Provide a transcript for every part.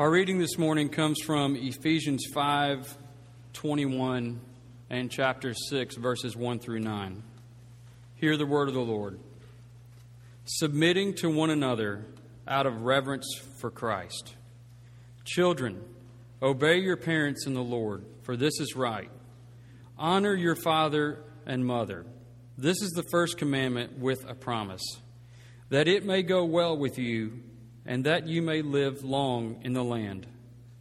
Our reading this morning comes from Ephesians 5 21 and chapter 6, verses 1 through 9. Hear the word of the Lord. Submitting to one another out of reverence for Christ. Children, obey your parents in the Lord, for this is right. Honor your father and mother. This is the first commandment with a promise, that it may go well with you and that you may live long in the land.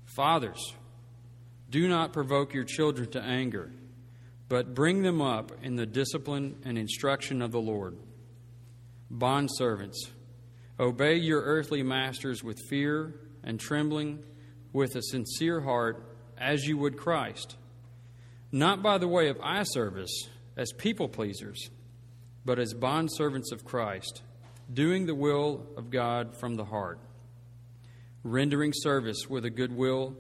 Fathers, do not provoke your children to anger, but bring them up in the discipline and instruction of the Lord. Bondservants, obey your earthly masters with fear and trembling, with a sincere heart, as you would Christ, not by the way of eye service, as people pleasers, but as bondservants of Christ doing the will of God from the heart, rendering service with a good will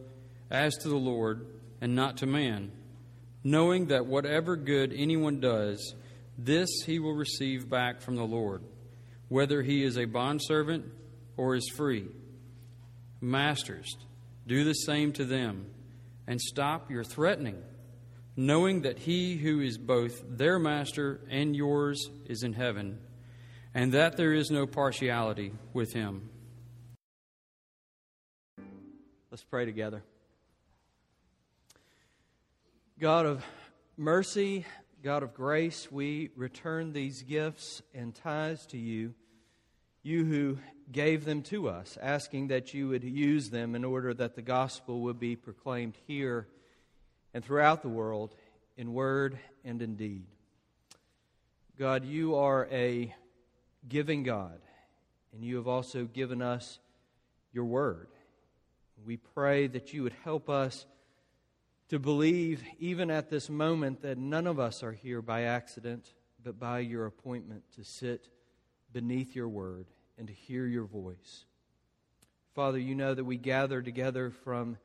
as to the Lord and not to man, knowing that whatever good anyone does, this he will receive back from the Lord, whether he is a bondservant or is free. Masters, do the same to them, and stop your threatening, knowing that he who is both their master and yours is in heaven and that there is no partiality with him. Let's pray together. God of mercy, God of grace, we return these gifts and tithes to you, you who gave them to us, asking that you would use them in order that the gospel would be proclaimed here and throughout the world in word and in deed. God, you are a giving God, and you have also given us your word. We pray that you would help us to believe, even at this moment, that none of us are here by accident, but by your appointment to sit beneath your word and to hear your voice. Father, you know that we gather together from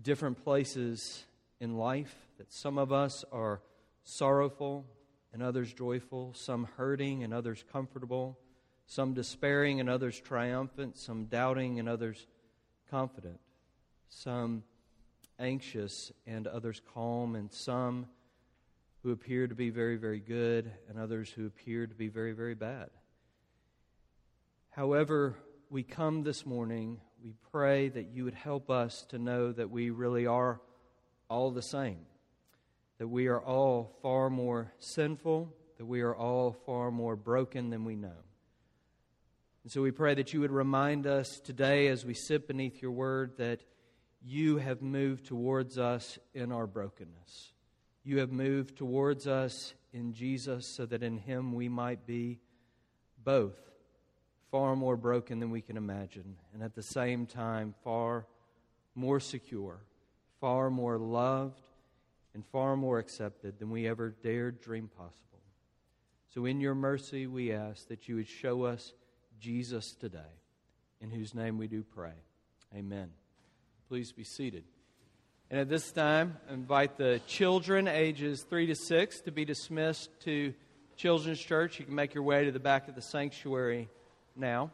different places in life, that some of us are sorrowful, and others joyful, some hurting and others comfortable, some despairing and others triumphant, some doubting and others confident, some anxious and others calm, and some who appear to be very, very good and others who appear to be very, very bad. However, we come this morning, we pray that you would help us to know that we really are all the same that we are all far more sinful, that we are all far more broken than we know. And so we pray that you would remind us today as we sit beneath your word that you have moved towards us in our brokenness. You have moved towards us in Jesus so that in him we might be both far more broken than we can imagine, and at the same time, far more secure, far more loved, and far more accepted than we ever dared dream possible. So, in your mercy, we ask that you would show us Jesus today, in whose name we do pray. Amen. Please be seated. And at this time, I invite the children ages 3 to 6 to be dismissed to Children's Church. You can make your way to the back of the sanctuary now.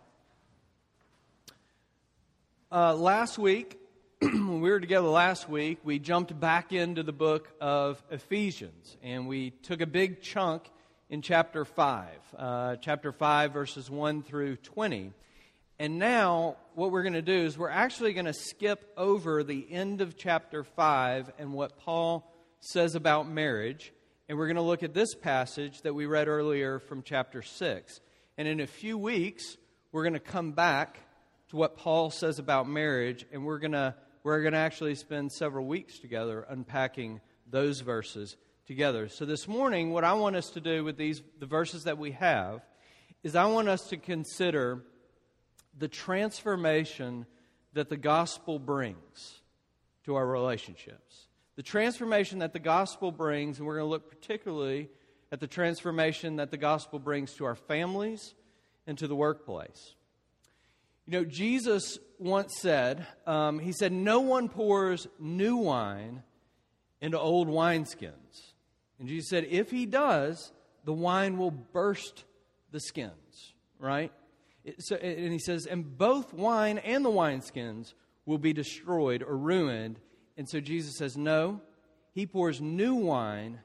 Uh, last week, when we were together last week, we jumped back into the book of Ephesians, and we took a big chunk in chapter 5, uh, chapter 5, verses 1 through 20. And now, what we're going to do is we're actually going to skip over the end of chapter 5 and what Paul says about marriage, and we're going to look at this passage that we read earlier from chapter 6. And in a few weeks, we're going to come back to what Paul says about marriage, and we're going to we're going to actually spend several weeks together unpacking those verses together. So this morning, what I want us to do with these the verses that we have is I want us to consider the transformation that the gospel brings to our relationships. The transformation that the gospel brings, and we're going to look particularly at the transformation that the gospel brings to our families and to the workplace. You know, Jesus once said, um, He said, No one pours new wine into old wineskins. And Jesus said, If he does, the wine will burst the skins, right? It, so, and he says, And both wine and the wineskins will be destroyed or ruined. And so Jesus says, No, he pours new wine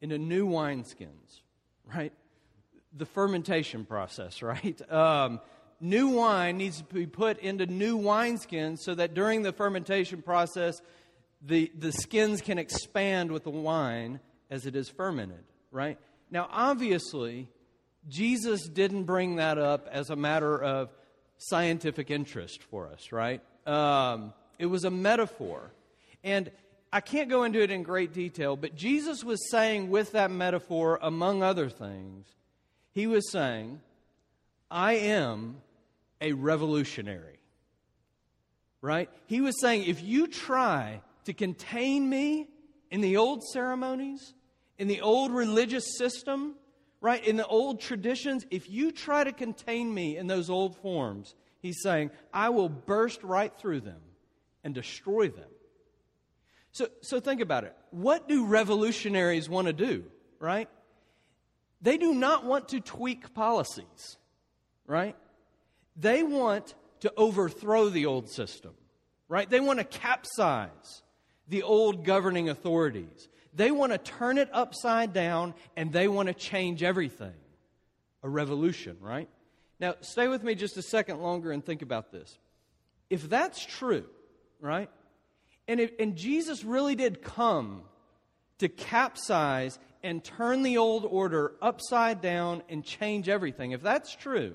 into new wineskins, right? The fermentation process, right? Um, new wine needs to be put into new wineskins so that during the fermentation process, the, the skins can expand with the wine as it is fermented, right? Now, obviously, Jesus didn't bring that up as a matter of scientific interest for us, right? Um, it was a metaphor. And I can't go into it in great detail, but Jesus was saying with that metaphor, among other things, he was saying, I am a revolutionary. Right? He was saying, if you try to contain me in the old ceremonies, in the old religious system, right, in the old traditions, if you try to contain me in those old forms, he's saying, I will burst right through them and destroy them. So, so think about it. What do revolutionaries want to do, right? They do not want to tweak policies, right? They want to overthrow the old system, right? They want to capsize the old governing authorities. They want to turn it upside down and they want to change everything. A revolution, right? Now, stay with me just a second longer and think about this. If that's true, right? And, and Jesus really did come to capsize and turn the old order upside down and change everything, if that's true,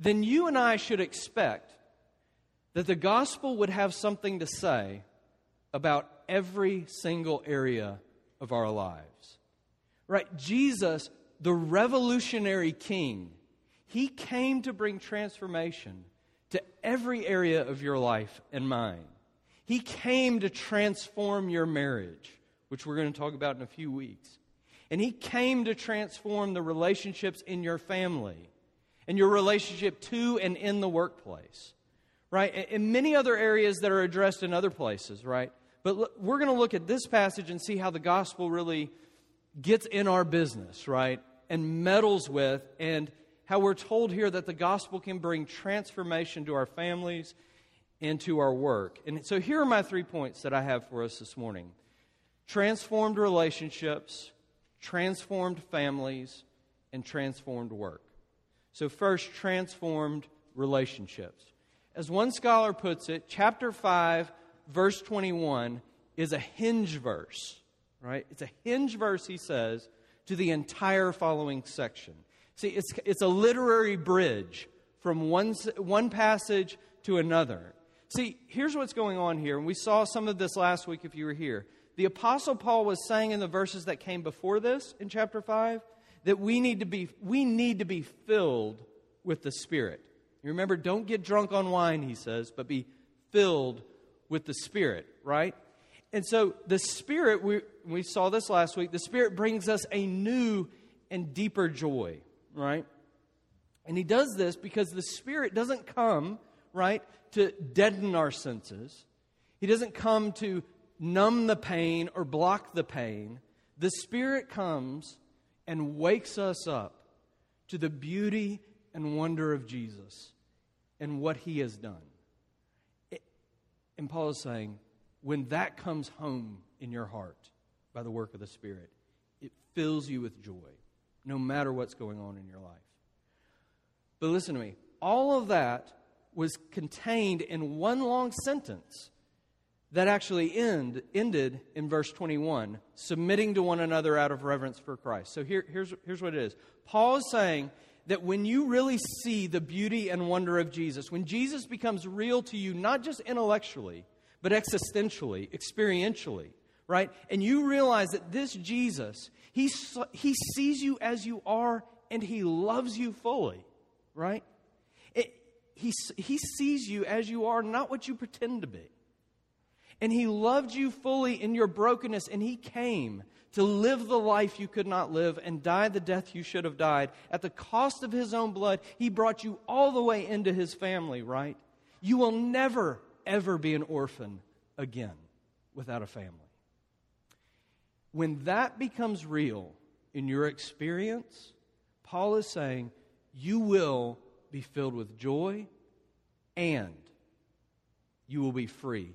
then you and I should expect that the gospel would have something to say about every single area of our lives. Right? Jesus, the revolutionary king, he came to bring transformation to every area of your life and mine. He came to transform your marriage, which we're going to talk about in a few weeks. And He came to transform the relationships in your family and your relationship to and in the workplace, right? And many other areas that are addressed in other places, right? But we're going to look at this passage and see how the gospel really gets in our business, right? And meddles with, and how we're told here that the gospel can bring transformation to our families and to our work. And so here are my three points that I have for us this morning transformed relationships, transformed families, and transformed work. So, first, transformed relationships. As one scholar puts it, chapter 5 verse 21 is a hinge verse, right? It's a hinge verse, he says, to the entire following section. See, it's, it's a literary bridge from one, one passage to another. See, here's what's going on here, and we saw some of this last week if you were here. The Apostle Paul was saying in the verses that came before this in chapter 5 that we need to be, we need to be filled with the Spirit. You remember, don't get drunk on wine, he says, but be filled with the Spirit, right? And so the Spirit, we, we saw this last week, the Spirit brings us a new and deeper joy, right? And He does this because the Spirit doesn't come, right, to deaden our senses. He doesn't come to numb the pain or block the pain. The Spirit comes and wakes us up to the beauty and wonder of Jesus and what He has done. And Paul is saying, when that comes home in your heart by the work of the Spirit, it fills you with joy, no matter what's going on in your life. But listen to me, all of that was contained in one long sentence that actually end, ended in verse 21 submitting to one another out of reverence for Christ. So here, here's, here's what it is Paul is saying that when you really see the beauty and wonder of Jesus, when Jesus becomes real to you, not just intellectually, but existentially, experientially, right? And you realize that this Jesus, he, he sees you as you are and he loves you fully, right? It, he, he sees you as you are, not what you pretend to be. And he loved you fully in your brokenness, and he came to live the life you could not live and die the death you should have died. At the cost of his own blood, he brought you all the way into his family, right? You will never, ever be an orphan again without a family. When that becomes real in your experience, Paul is saying you will be filled with joy and you will be free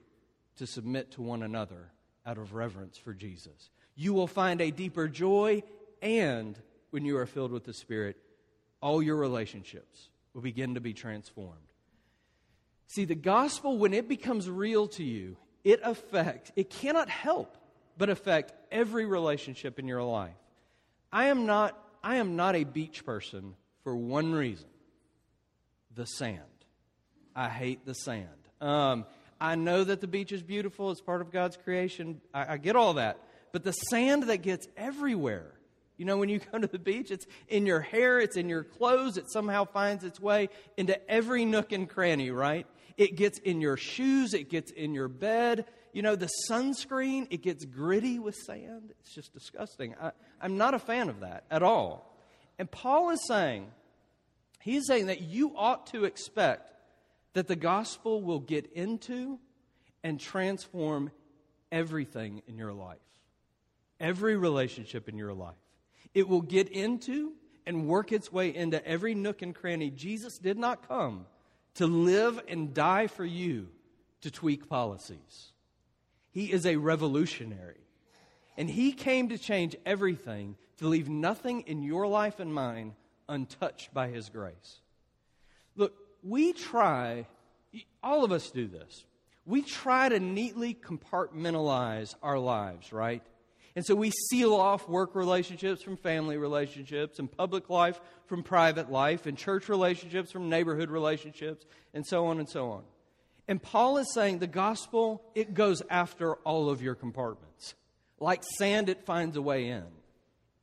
to submit to one another out of reverence for Jesus. You will find a deeper joy, and when you are filled with the Spirit, all your relationships will begin to be transformed. See, the gospel, when it becomes real to you, it affects, it cannot help but affect every relationship in your life. I am not, I am not a beach person for one reason the sand. I hate the sand. Um, I know that the beach is beautiful, it's part of God's creation. I, I get all that. But the sand that gets everywhere, you know, when you go to the beach, it's in your hair, it's in your clothes, it somehow finds its way into every nook and cranny, right? It gets in your shoes, it gets in your bed. You know, the sunscreen, it gets gritty with sand. It's just disgusting. I, I'm not a fan of that at all. And Paul is saying, he's saying that you ought to expect that the gospel will get into and transform everything in your life, every relationship in your life. It will get into and work its way into every nook and cranny. Jesus did not come to live and die for you to tweak policies. He is a revolutionary. And he came to change everything, to leave nothing in your life and mine untouched by his grace. Look, we try, all of us do this. We try to neatly compartmentalize our lives, right? And so we seal off work relationships from family relationships, and public life from private life, and church relationships from neighborhood relationships, and so on and so on. And Paul is saying the gospel, it goes after all of your compartments. Like sand, it finds a way in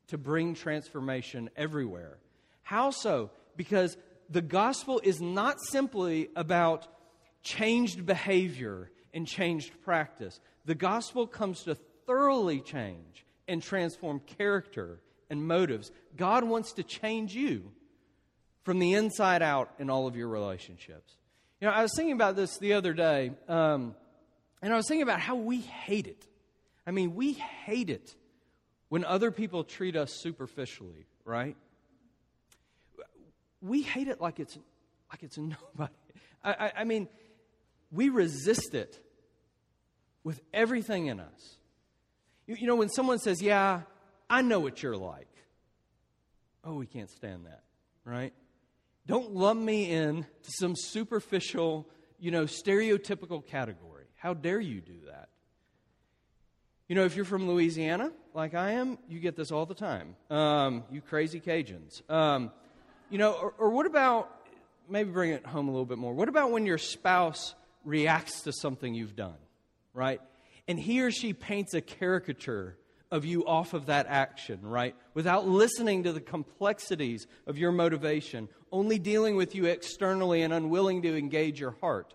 to bring transformation everywhere. How so? Because the gospel is not simply about changed behavior and changed practice. The gospel comes to thoroughly change and transform character and motives. God wants to change you from the inside out in all of your relationships. You know, I was thinking about this the other day, um, and I was thinking about how we hate it. I mean, we hate it when other people treat us superficially, right? We hate it like it's like it's nobody. I, I, I mean, we resist it with everything in us. You, you know, when someone says, Yeah, I know what you're like, oh, we can't stand that, right? Don't lump me in to some superficial, you know, stereotypical category. How dare you do that? You know, if you're from Louisiana, like I am, you get this all the time. Um, you crazy Cajuns. Um, you know, or, or what about, maybe bring it home a little bit more. What about when your spouse reacts to something you've done, right? and he or she paints a caricature of you off of that action, right? Without listening to the complexities of your motivation, only dealing with you externally and unwilling to engage your heart.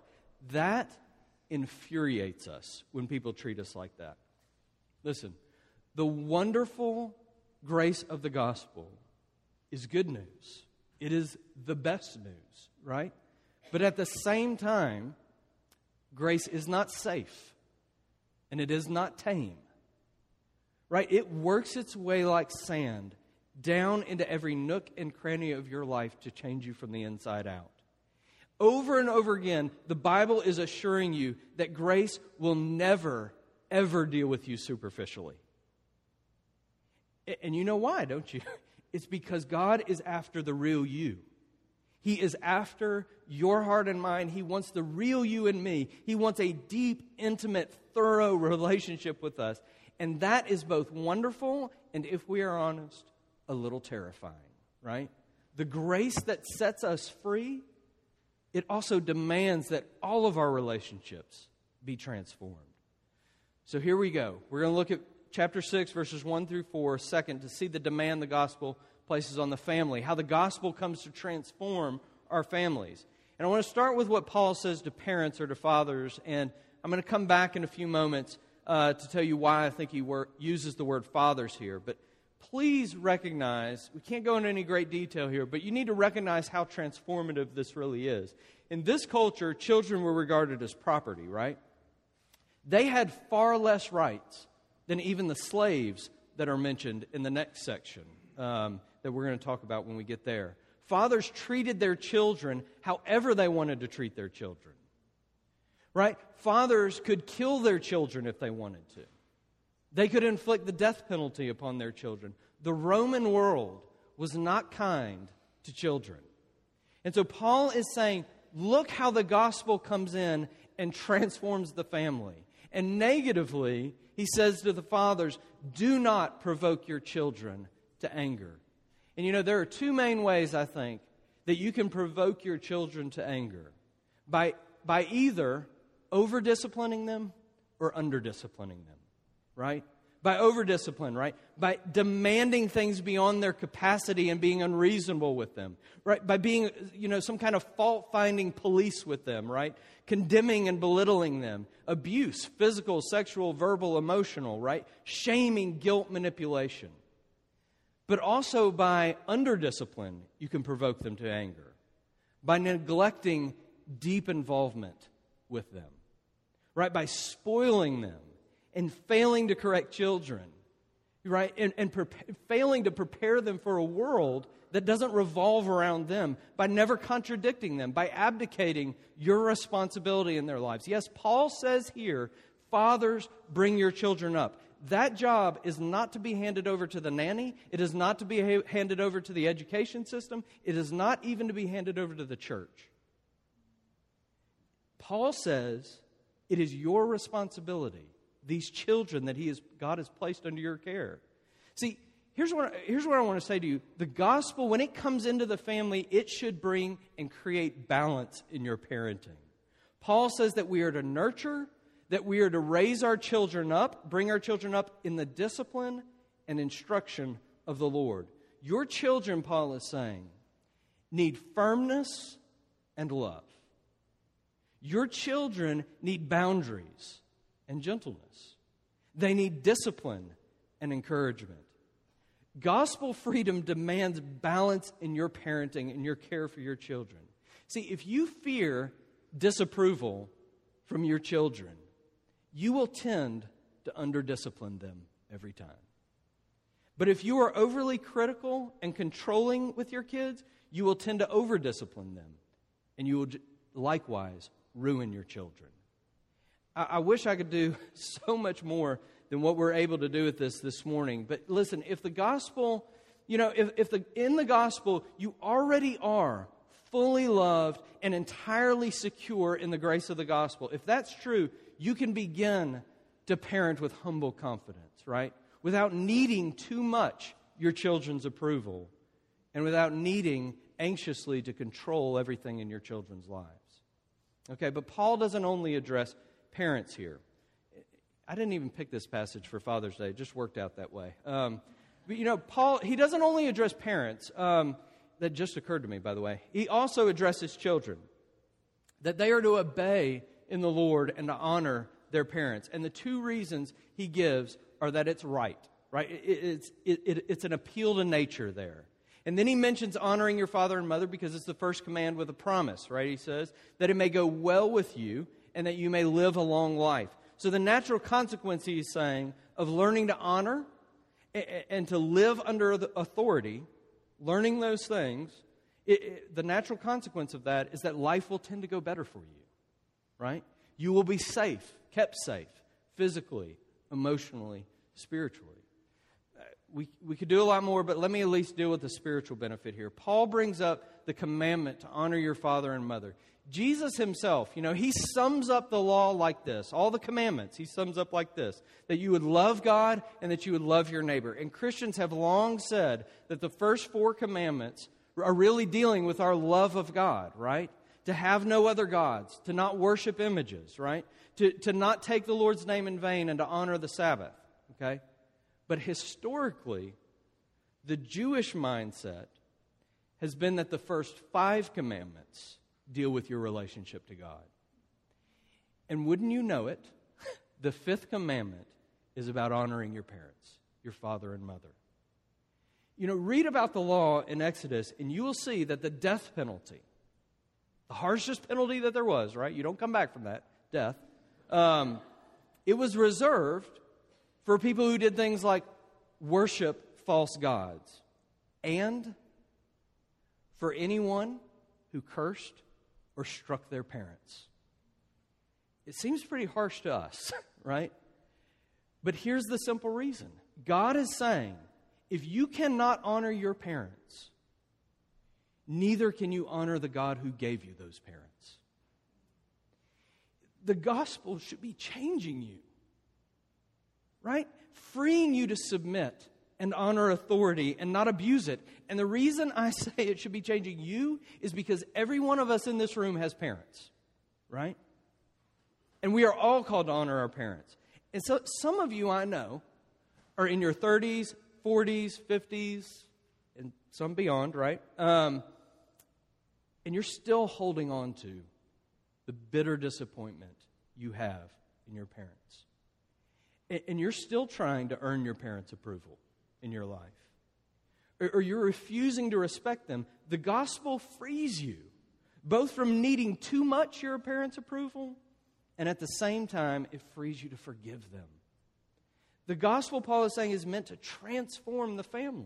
That infuriates us when people treat us like that. Listen, the wonderful grace of the gospel is good news. It is the best news, right? But at the same time, grace is not safe and it is not tame. Right? It works its way like sand down into every nook and cranny of your life to change you from the inside out. Over and over again, the Bible is assuring you that grace will never, ever deal with you superficially. And you know why, don't you? It's because God is after the real you. He is after your heart and mind. He wants the real you and me. He wants a deep, intimate, thorough relationship with us. And that is both wonderful and, if we are honest, a little terrifying, right? The grace that sets us free, it also demands that all of our relationships be transformed. So here we go. We're going to look at chapter 6, verses 1 through 4, second, to see the demand the gospel places on the family, how the gospel comes to transform our families. And I want to start with what Paul says to parents or to fathers, and I'm going to come back in a few moments uh, to tell you why I think he wor- uses the word fathers here. But please recognize, we can't go into any great detail here, but you need to recognize how transformative this really is. In this culture, children were regarded as property, right? They had far less rights than even the slaves that are mentioned in the next section. Um, that we're going to talk about when we get there. Fathers treated their children however they wanted to treat their children. right? Fathers could kill their children if they wanted to. They could inflict the death penalty upon their children. The Roman world was not kind to children. And so Paul is saying, look how the gospel comes in and transforms the family. And negatively, he says to the fathers, do not provoke your children to anger. And you know, there are two main ways, I think, that you can provoke your children to anger by, by either over disciplining them or under disciplining them, right? By over discipline, right? By demanding things beyond their capacity and being unreasonable with them, right? By being, you know, some kind of fault finding police with them, right? Condemning and belittling them. Abuse, physical, sexual, verbal, emotional, right? Shaming, guilt, manipulation but also by under discipline, you can provoke them to anger. By neglecting deep involvement with them, right? By spoiling them and failing to correct children, right? And, and pre- failing to prepare them for a world that doesn't revolve around them, by never contradicting them, by abdicating your responsibility in their lives. Yes, Paul says here, fathers, bring your children up that job is not to be handed over to the nanny. It is not to be ha- handed over to the education system. It is not even to be handed over to the church. Paul says it is your responsibility, these children that he has, God has placed under your care. See, here's what, here's what I want to say to you. The gospel, when it comes into the family, it should bring and create balance in your parenting. Paul says that we are to nurture that we are to raise our children up, bring our children up in the discipline and instruction of the Lord. Your children, Paul is saying, need firmness and love. Your children need boundaries and gentleness. They need discipline and encouragement. Gospel freedom demands balance in your parenting and your care for your children. See, if you fear disapproval from your children, you will tend to underdiscipline them every time. But if you are overly critical and controlling with your kids, you will tend to overdiscipline them, and you will likewise ruin your children. I, I wish I could do so much more than what we're able to do with this this morning. But listen, if the gospel, you know, if, if the, in the gospel you already are fully loved and entirely secure in the grace of the gospel, if that's true, you can begin to parent with humble confidence, right? Without needing too much your children's approval and without needing anxiously to control everything in your children's lives. Okay, but Paul doesn't only address parents here. I didn't even pick this passage for Father's Day, it just worked out that way. Um, but you know, Paul, he doesn't only address parents. Um, that just occurred to me, by the way. He also addresses children, that they are to obey in the Lord and to honor their parents. And the two reasons he gives are that it's right, right? It, it's, it, it, it's an appeal to nature there. And then he mentions honoring your father and mother because it's the first command with a promise, right? He says that it may go well with you and that you may live a long life. So the natural consequence, he's saying, of learning to honor and to live under authority, learning those things, it, it, the natural consequence of that is that life will tend to go better for you right? You will be safe, kept safe, physically, emotionally, spiritually. We, we could do a lot more, but let me at least deal with the spiritual benefit here. Paul brings up the commandment to honor your father and mother. Jesus himself, you know, he sums up the law like this all the commandments, he sums up like this that you would love God and that you would love your neighbor. And Christians have long said that the first four commandments are really dealing with our love of God, right? to have no other gods, to not worship images, right? To, to not take the Lord's name in vain and to honor the Sabbath, okay? But historically, the Jewish mindset has been that the first five commandments deal with your relationship to God. And wouldn't you know it, the fifth commandment is about honoring your parents, your father and mother. You know, read about the law in Exodus, and you will see that the death penalty the harshest penalty that there was, right? You don't come back from that, death. Um, it was reserved for people who did things like worship false gods and for anyone who cursed or struck their parents. It seems pretty harsh to us, right? But here's the simple reason God is saying if you cannot honor your parents, neither can you honor the God who gave you those parents. The gospel should be changing you, right? Freeing you to submit and honor authority and not abuse it. And the reason I say it should be changing you is because every one of us in this room has parents, right? And we are all called to honor our parents. And so some of you I know are in your 30s, 40s, 50s, and some beyond, right? Um, and you're still holding on to the bitter disappointment you have in your parents. And, you're still trying to earn your parents' approval in your life. Or you're refusing to respect them. The gospel frees you both from needing too much your parents' approval and at the same time, it frees you to forgive them. The gospel, Paul is saying, is meant to transform the family.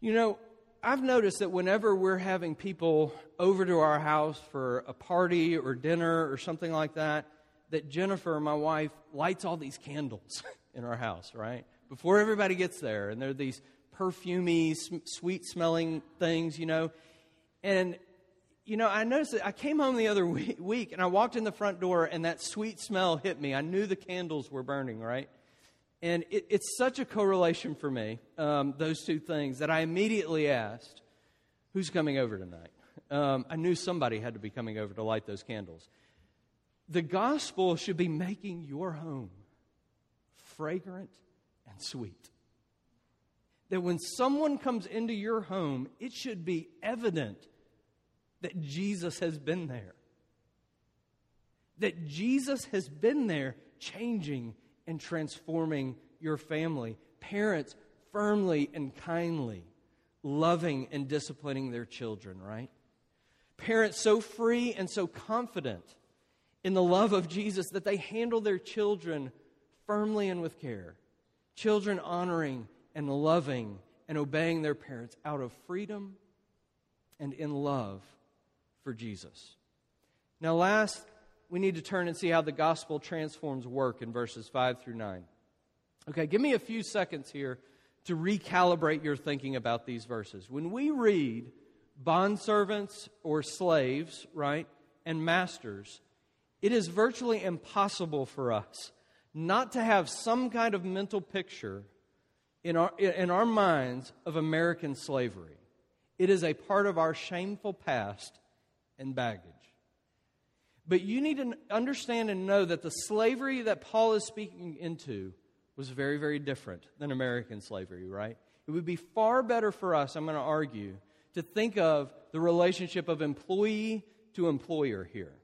You know, I've noticed that whenever we're having people over to our house for a party or dinner or something like that, that Jennifer, my wife, lights all these candles in our house, right? Before everybody gets there. And they're these perfumy, sweet smelling things, you know. And you know, I noticed that I came home the other week and I walked in the front door and that sweet smell hit me. I knew the candles were burning, right? And it, it's such a correlation for me, um, those two things, that I immediately asked, Who's coming over tonight? Um, I knew somebody had to be coming over to light those candles. The gospel should be making your home fragrant and sweet. That when someone comes into your home, it should be evident that Jesus has been there. That Jesus has been there changing and transforming your family. Parents firmly and kindly loving and disciplining their children, right? Parents so free and so confident in the love of Jesus that they handle their children firmly and with care. Children honoring and loving and obeying their parents out of freedom and in love for Jesus. Now, last, we need to turn and see how the gospel transforms work in verses 5 through 9. Okay, give me a few seconds here to recalibrate your thinking about these verses. When we read bondservants or slaves, right, and masters, it is virtually impossible for us not to have some kind of mental picture in our, in our minds of American slavery. It is a part of our shameful past and baggage. But you need to understand and know that the slavery that Paul is speaking into was very, very different than American slavery, right? It would be far better for us, I'm going to argue, to think of the relationship of employee to employer here.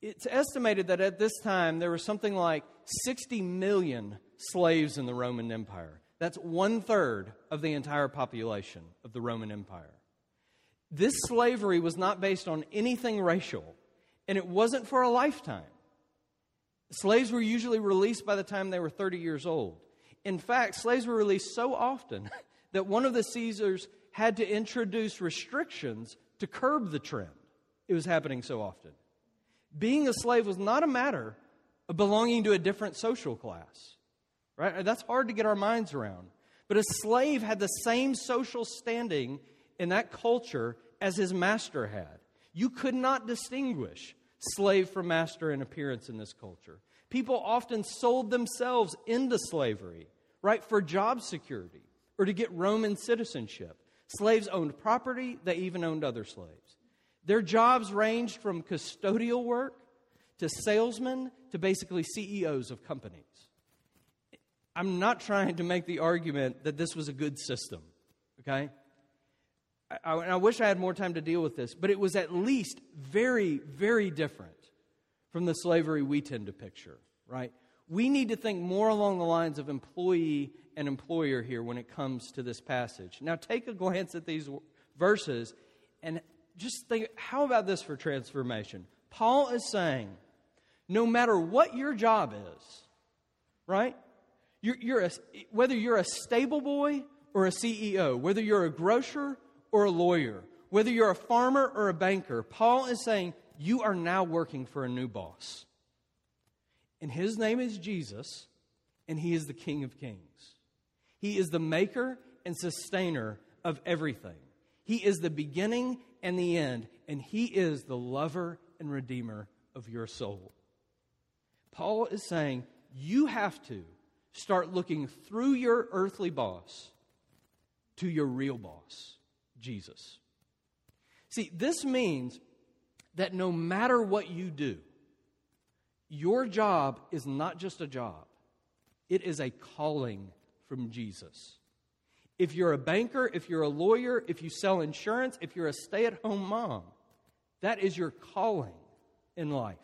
It's estimated that at this time there were something like 60 million slaves in the Roman Empire. That's one third of the entire population of the Roman Empire. This slavery was not based on anything racial, and it wasn't for a lifetime. Slaves were usually released by the time they were 30 years old. In fact, slaves were released so often that one of the Caesars had to introduce restrictions to curb the trend. It was happening so often. Being a slave was not a matter of belonging to a different social class, right? That's hard to get our minds around. But a slave had the same social standing in that culture as his master had. You could not distinguish slave from master in appearance in this culture. People often sold themselves into slavery, right, for job security or to get Roman citizenship. Slaves owned property, they even owned other slaves. Their jobs ranged from custodial work to salesmen to basically CEOs of companies. I'm not trying to make the argument that this was a good system, okay? I, I, wish I had more time to deal with this, but it was at least very, very different from the slavery we tend to picture, right? We need to think more along the lines of employee and employer here when it comes to this passage. Now, take a glance at these verses and just think how about this for transformation? Paul is saying, no matter what your job is, right? You're, you're a, whether you're a stable boy or a CEO, whether you're a grocer or a lawyer, whether you're a farmer or a banker, Paul is saying you are now working for a new boss. And his name is Jesus, and he is the King of Kings. He is the maker and sustainer of everything. He is the beginning and the end, and he is the lover and redeemer of your soul. Paul is saying you have to start looking through your earthly boss to your real boss, Jesus. See, this means that no matter what you do, your job is not just a job, it is a calling from Jesus. If you're a banker, if you're a lawyer, if you sell insurance, if you're a stay at home mom, that is your calling in life.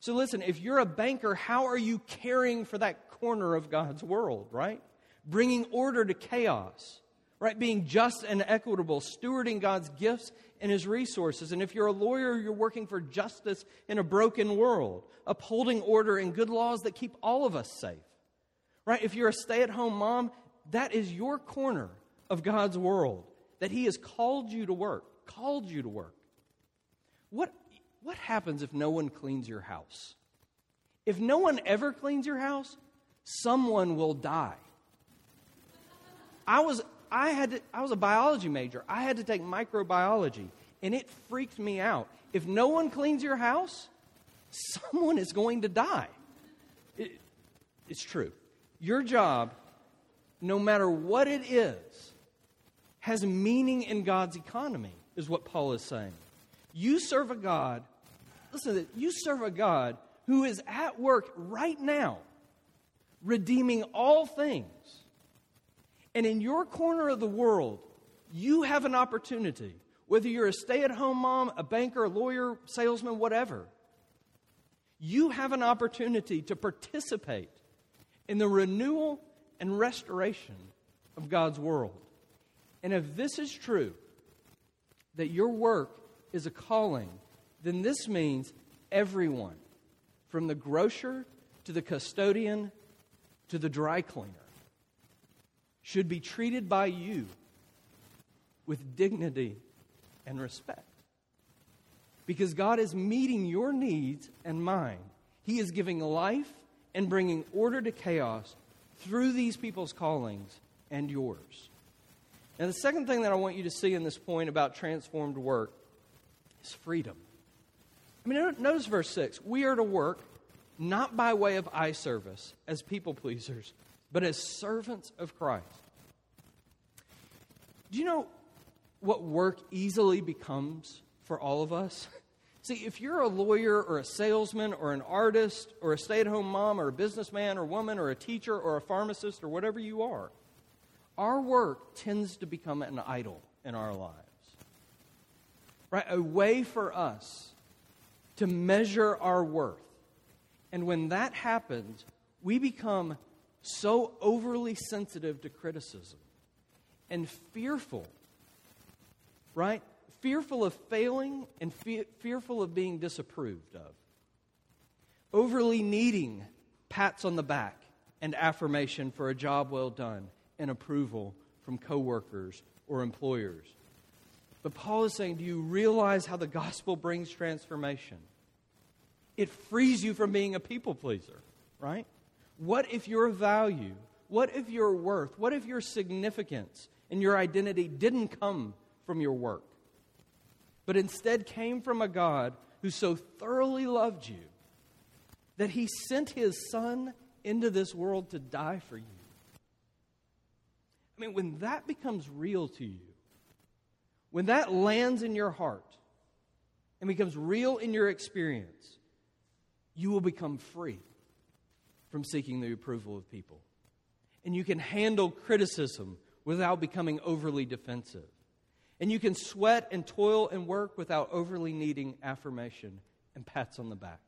So listen, if you're a banker, how are you caring for that corner of God's world, right? Bringing order to chaos, right? Being just and equitable, stewarding God's gifts and his resources. And if you're a lawyer, you're working for justice in a broken world, upholding order and good laws that keep all of us safe. Right? If you're a stay at home mom, that is your corner of God's world that he has called you to work, called you to work. What what happens if no one cleans your house? If no one ever cleans your house, someone will die. I was I had to, I was a biology major. I had to take microbiology, and it freaked me out. If no one cleans your house, someone is going to die. It, it's true. Your job, no matter what it is, has meaning in God's economy, is what Paul is saying. You serve a God, listen, you serve a God who is at work right now, redeeming all things and in your corner of the world, you have an opportunity, whether you're a stay at home mom, a banker, a lawyer, salesman, whatever, you have an opportunity to participate in the renewal and restoration of God's world. And if this is true, that your work is a calling, then this means everyone, from the grocer to the custodian to the dry cleaner, should be treated by you with dignity and respect. Because God is meeting your needs and mine. He is giving life and bringing order to chaos through these people's callings and yours. Now, the second thing that I want you to see in this point about transformed work is freedom. I mean, notice verse 6. We are to work not by way of eye service as people pleasers, but as servants of Christ. Do you know what work easily becomes for all of us? See, if you're a lawyer or a salesman or an artist or a stay at home mom or a businessman or woman or a teacher or a pharmacist or whatever you are, our work tends to become an idol in our lives. Right? A way for us to measure our worth. And when that happens, we become so overly sensitive to criticism and fearful, right? Fearful of failing and fe- fearful of being disapproved of. Overly needing pats on the back and affirmation for a job well done and approval from coworkers or employers. But Paul is saying, do you realize how the gospel brings transformation? It frees you from being a people pleaser, right? What if your value, what if your worth, what if your significance and your identity didn't come from your work, but instead came from a God who so thoroughly loved you that he sent his son into this world to die for you? I mean, when that becomes real to you, when that lands in your heart and becomes real in your experience, you will become free from seeking the approval of people. And you can handle criticism without becoming overly defensive. And you can sweat and toil and work without overly needing affirmation and pats on the back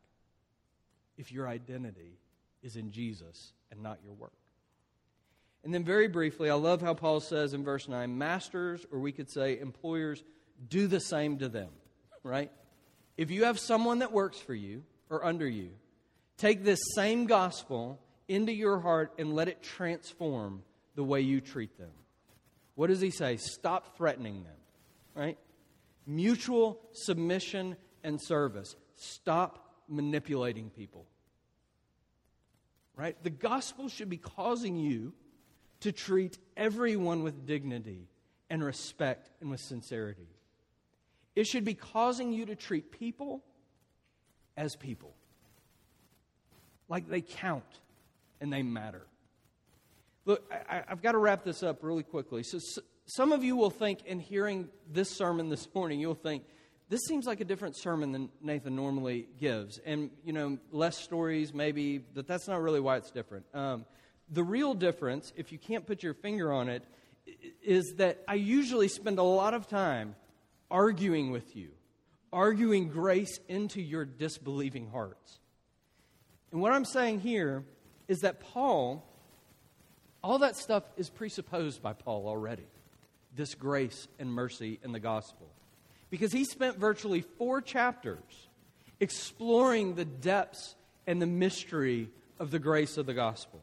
if your identity is in Jesus and not your work. And then, very briefly, I love how Paul says in verse 9 masters, or we could say employers, do the same to them, right? If you have someone that works for you or under you, Take this same gospel into your heart and let it transform the way you treat them. What does he say? Stop threatening them, right? Mutual submission and service. Stop manipulating people. right? The gospel should be causing you to treat everyone with dignity and respect and with sincerity. It should be causing you to treat people as people, like they count and they matter. Look, I, have got to wrap this up really quickly. So, some of you will think, in hearing this sermon this morning, you'll think, this seems like a different sermon than Nathan normally gives. And, you know, less stories, maybe, but that's not really why it's different. Um, the real difference, if you can't put your finger on it, is that I usually spend a lot of time arguing with you, arguing grace into your disbelieving hearts. And what I'm saying here is that Paul, all that stuff is presupposed by Paul already this grace and mercy in the gospel. Because he spent virtually four chapters exploring the depths and the mystery of the grace of the gospel.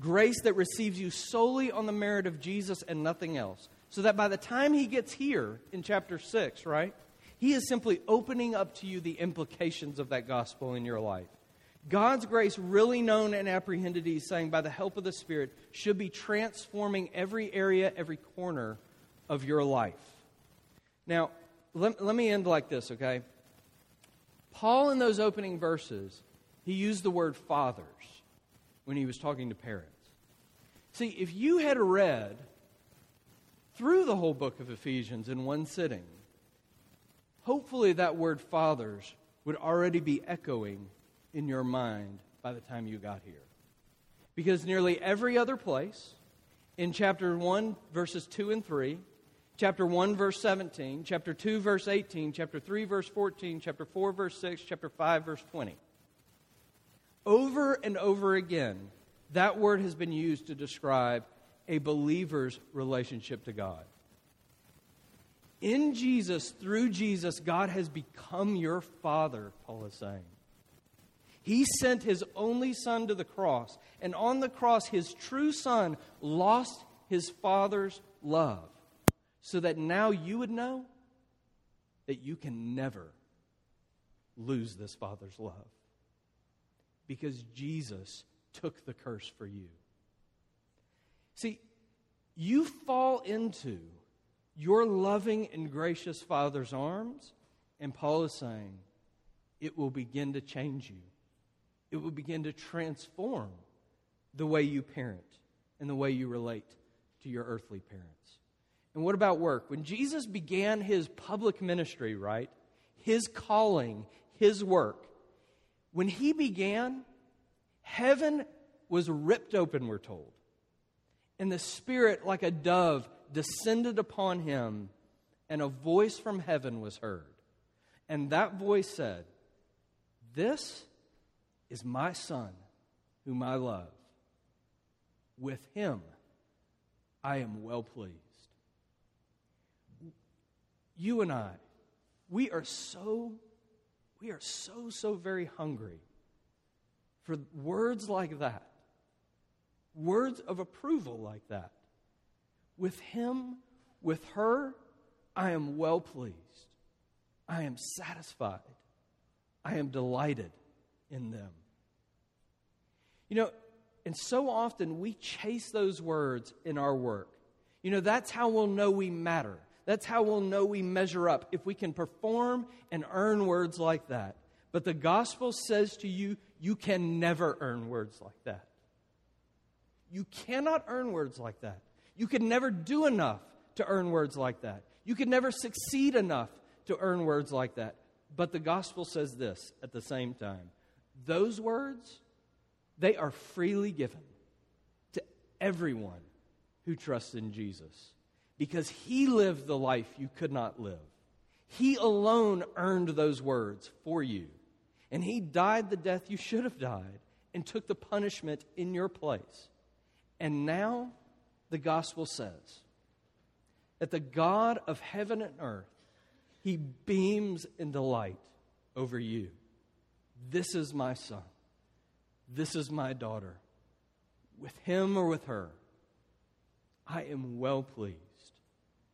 Grace that receives you solely on the merit of Jesus and nothing else. So that by the time he gets here in chapter 6, right, he is simply opening up to you the implications of that gospel in your life. God's grace, really known and apprehended, he's saying, by the help of the Spirit, should be transforming every area, every corner of your life. Now, let, let me end like this, okay? Paul, in those opening verses, he used the word fathers when he was talking to parents. See, if you had read through the whole book of Ephesians in one sitting, hopefully that word fathers would already be echoing in your mind by the time you got here. Because nearly every other place, in chapter 1, verses 2 and 3, chapter 1, verse 17, chapter 2, verse 18, chapter 3, verse 14, chapter 4, verse 6, chapter 5, verse 20, over and over again, that word has been used to describe a believer's relationship to God. In Jesus, through Jesus, God has become your Father, Paul is saying. He sent his only son to the cross, and on the cross, his true son lost his father's love, so that now you would know that you can never lose this father's love. Because Jesus took the curse for you. See, you fall into your loving and gracious Father's arms, and Paul is saying, it will begin to change you it will begin to transform the way you parent and the way you relate to your earthly parents. And what about work? When Jesus began his public ministry, right? His calling, his work, when he began, heaven was ripped open, we're told. And the Spirit, like a dove, descended upon him, and a voice from heaven was heard. And that voice said, This is my Son, whom I love. With him I am well pleased. You and I, we are so, we are so, so very hungry for words like that, words of approval like that. With him, with her, I am well pleased. I am satisfied. I am delighted in them. You know, and so often we chase those words in our work. You know, that's how we'll know we matter. That's how we'll know we measure up if we can perform and earn words like that. But the gospel says to you, you can never earn words like that. You cannot earn words like that. You could never do enough to earn words like that. You could never succeed enough to earn words like that. But the gospel says this at the same time those words they are freely given to everyone who trusts in Jesus because he lived the life you could not live. He alone earned those words for you. And he died the death you should have died and took the punishment in your place. And now the gospel says that the God of heaven and earth, he beams in delight over you. This is my son. This is my daughter. With him or with her, I am well pleased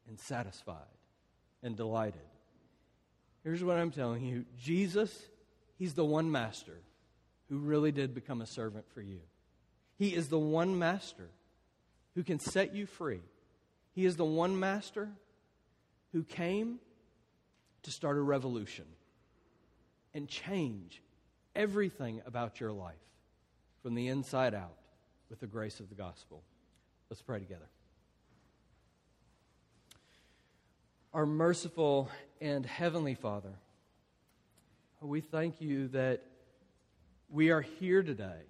and satisfied and delighted. Here's what I'm telling you Jesus, He's the one master who really did become a servant for you. He is the one master who can set you free. He is the one master who came to start a revolution and change everything about your life from the inside out with the grace of the gospel. Let's pray together. Our merciful and heavenly Father, we thank you that we are here today.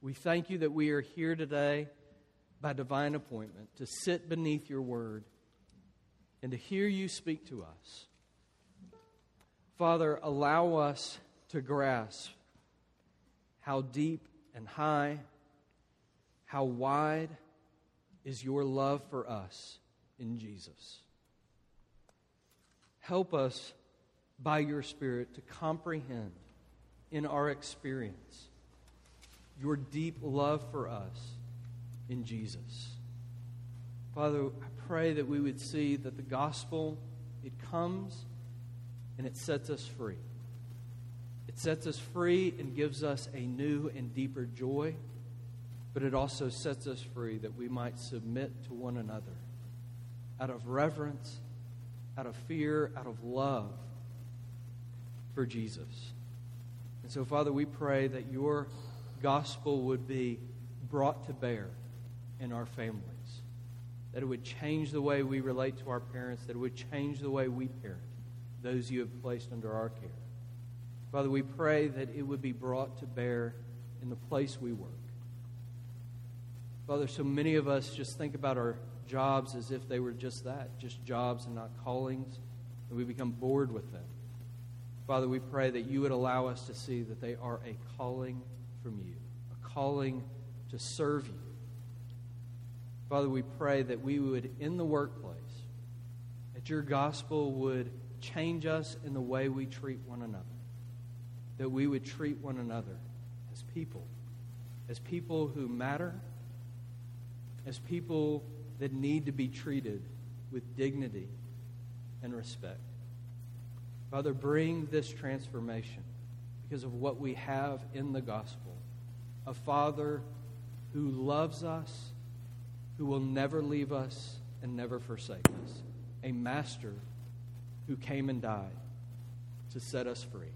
We thank you that we are here today by divine appointment to sit beneath your word and to hear you speak to us. Father, allow us to grasp how deep and high, how wide is your love for us in Jesus. Help us by your Spirit to comprehend in our experience your deep love for us in Jesus. Father, I pray that we would see that the gospel, it comes and it sets us free. It sets us free and gives us a new and deeper joy, but it also sets us free that we might submit to one another out of reverence, out of fear, out of love for Jesus. And so, Father, we pray that your gospel would be brought to bear in our families, that it would change the way we relate to our parents, that it would change the way we parent those you have placed under our care. Father, we pray that it would be brought to bear in the place we work. Father, so many of us just think about our jobs as if they were just that, just jobs and not callings, and we become bored with them. Father, we pray that you would allow us to see that they are a calling from you, a calling to serve you. Father, we pray that we would, in the workplace, that your gospel would change us in the way we treat one another, that we would treat one another as people, as people who matter, as people that need to be treated with dignity and respect. Father, bring this transformation because of what we have in the gospel a Father who loves us, who will never leave us and never forsake us, a Master who came and died to set us free.